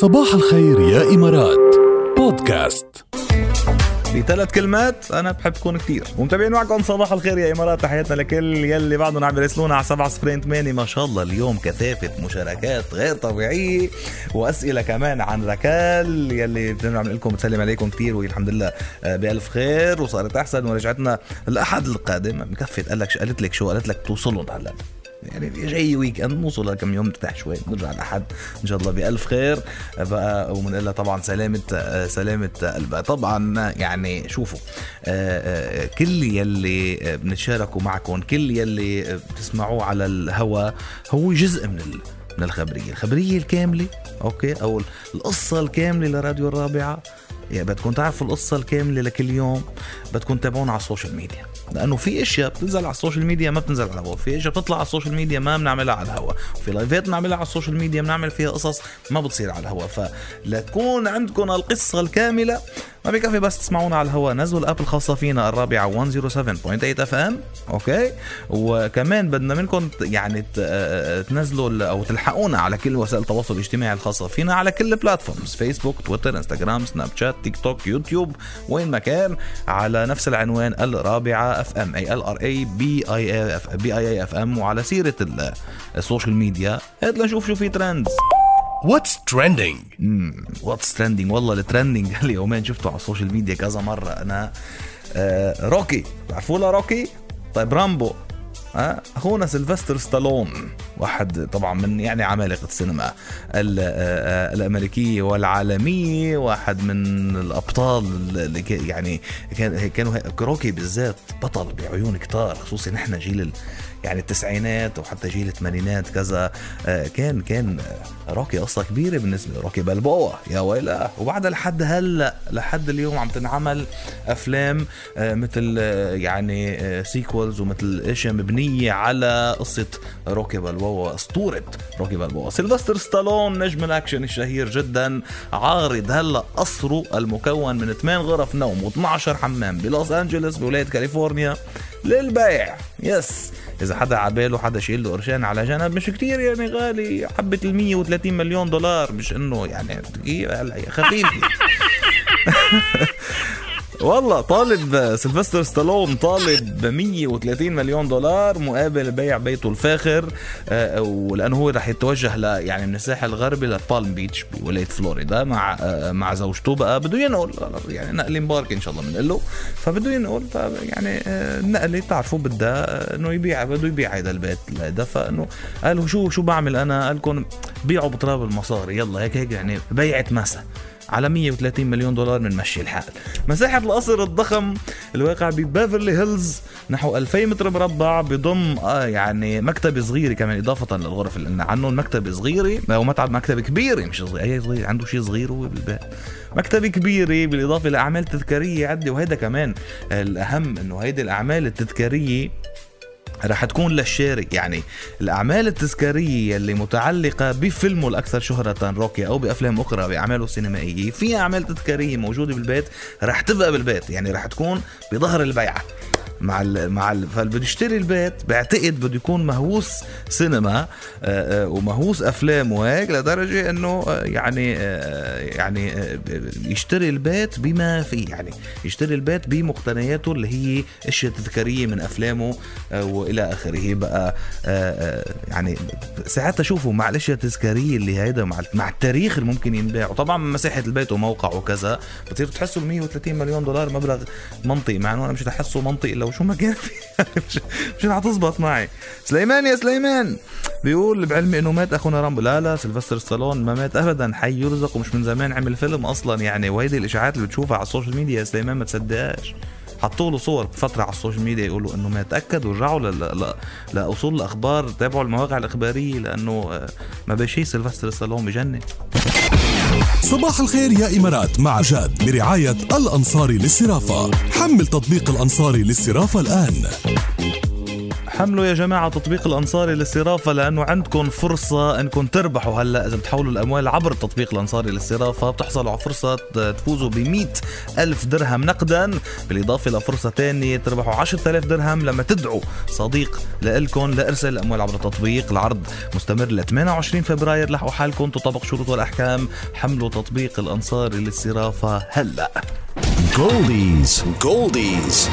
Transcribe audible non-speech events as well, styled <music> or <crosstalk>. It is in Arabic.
صباح الخير يا إمارات. بودكاست. بثلاث كلمات أنا بحبكم كثير ومتابعين معكم صباح الخير يا إمارات. تحياتنا لكل يلي بعدهم عم يرسلونا على 7 صفرين 8 ما شاء الله اليوم كثافة مشاركات غير طبيعية. وأسئلة كمان عن ركال يلي بنعمل لكم بتسلم عليكم كثير والحمد لله آه، بألف خير. وصارت أحسن ورجعتنا الاحد القادم مكفي قال لك قالت لك شو؟ قالت لك توصلهم هلا. يعني جاي weekend نوصل لكم يوم نرتاح شوي نرجع الاحد إن شاء الله بألف خير. بقى ومن لها طبعا سلامة سلامة قلبها. طبعا يعني شوفوا آه، آه، كل يلي بنتشاركوا معكم كل يلي بتسمعوه على الهوا هو جزء من ال من الخبرية. الخبرية الكاملة okay أو القصة الكاملة لراديو الرابعة. بدكم تعرفوا القصة الكاملة لكل يوم بدكم تتابعونا على ال social media. لأنه في أشياء بتنزل على ال social media ما بتنزل على الهواء في أشياء بتطلع على ال social media ما بنعملها على الهواء وفي live ات بنعملها على ال social media بنعمل فيها قصص ما بتصير على الهواء. فلتكون عندكم القصة الكاملة ما بكفي بس تسمعونا على الهواء. نزلوا ال app الخاصة فينا الرابعة 107.8 FM okay؟ وكمان بدنا منكم يعني تنزلوا أو تلحقونا على كل وسائل التواصل الاجتماعي الخاصة فينا على كل ال platforms فيسبوك تويتر انستغرام سناب شات تيك توك يوتيوب وين ما كان على نفس العنوان الرابعة FM A L R A B A F B A FM وعلى سيرة ال social media. هات لنشوف شو في trends what's trending what's trending والله ال trending <laughs> اليومين شفته على ال social media كذا مرة. أنا آه روكي. بتعرفوا له روكي؟ طيب رامبو ها اخونا سيلفستر ستالون. واحد طبعا من يعني عمالقة السينما الامريكيه والعالميه واحد من الأبطال اللي يعني كان كانوا روكي بالذات بطل بعيون كتار خصوصي نحن جيل يعني التسعينات وحتى جيل الثمانينات كذا. كان كان روكي قصة كبيرة بالنسبة روكي بالبوا يا ويلا وبعدها لحد هلأ لحد اليوم عم تنعمل أفلام مثل يعني sequels ومثل اشياء مبنية على قصة روكي بالبوا اسطورة روكي بالبوا سيلفستر ستالون نجم الأكشن الشهير جدا. عارض هلا قصره المكون من 8 غرف نوم و12 حمام بلوس أنجلوس بولاية كاليفورنيا للبيع. yes! إذا حدا عباله حدا شايل له قرشين على جنب مش كتير يعني غالي. حبة ال 130 مليون دولار مش إنه يعني خفيف <laughs> والله طالب سيلفستر ستالون طالب ب 130 مليون دولار مقابل بيع بيته الفاخر آه ولأنه هو رح يتوجه ل يعني من الساحل الغربي لبالم بيتش بولاية فلوريدا مع آه مع زوجته بقى. بده ينقل يعني نقل مبارك إن شاء الله بنقول له فبده ينقل يعني آه النقله بتعرفوا بدها إنه يبيع بده يبيع هذا البيت هذا فإنه قالوا شو شو بعمل أنا؟ قال لكم بيعوا بتراب المصاري يلا هيك هيك يعني بيعه مسا. على 130 مليون دولار من مشي الحال. مساحة القصر الضخم الواقع ببيفرلي هيلز نحو 2000 متر مربع بضم آه يعني مكتبة صغيرة كمان إضافة للغرف اللي قلنا عنهم مكتبة صغيرة متعب مكتبة كبيرة مش صغيرة أي صغير عنده شيء صغير هو بالبيت مكتبة كبيرة بالإضافة لأعمال تذكارية عدة وهذا كمان الأهم إنه هيدي الأعمال التذكارية رح تكون للشارك. يعني الأعمال التذكارية اللي متعلقة بفيلمه الأكثر شهرة روكي أو بأفلام أخرى بأعماله السينمائية في أعمال تذكارية موجودة بالبيت رح تبقى بالبيت. يعني رح تكون بظهر البيعة. مع ال مع ال فاللي بده يشتري البيت بعتقد بده يكون مهووس سينما ومهووس أفلام وهيك لدرجة إنه يعني يعني يشتري البيت بما فيه يعني يشتري البيت بمقتنياته اللي هي اشياء تذكارية من أفلامه وإلى آخره. بقى يعني ساعتها شوفوا مع الأشياء التذكارية اللي هيدا مع مع التاريخ اللي ممكن ينباع. وطبعا مساحة البيت وموقعه وكذا بتصير تحسوا ال 130 مليون دولار مبلغ منطقي مع إنه أنا مش رح احسه منطقي لو شو ما كان <laughs> مش مش رح تزبط معي. سليمان يا سليمان. بيقول بعلمي إنه مات أخونا رامبو. لا لا سيلفستر ستالون ما مات ابدا. حي يرزق ومش من زمان عمل فيلم أصلا. يعني وهيدي الإشاعات اللي بتشوفها على ال social media يا سليمان ما تصدقهاش. حطوا له صور فترة على ال social media يقولوا إنه ما تأكدوا ورجعوا. لأصول الأخبار تابعوا المواقع الإخبارية لأنه ما بشي سيلفستر ستالون بجنن. صباح الخير يا إمارات مع جاد برعاية الأنصاري للصرافة. حمل تطبيق الأنصاري للصرافة الآن. حملوا يا جماعة تطبيق الأنصاري للصرافة لأنه عندكم فرصة أنكم تربحوا. هلأ إذا بتحولوا الأموال عبر التطبيق الأنصاري للصرافة بتحصلوا على فرصة تفوزوا ب ألف درهم نقدا. بالإضافة لفرصة تانية تربحوا 10000 درهم لما تدعوا صديق لإلكم لإرسال الأموال عبر التطبيق العرض. مستمر ل 28 فبراير لحقوا حالكم تطبق شروط والأحكام. حملوا تطبيق الأنصاري للصرافة هلأ. Goldies. Goldies.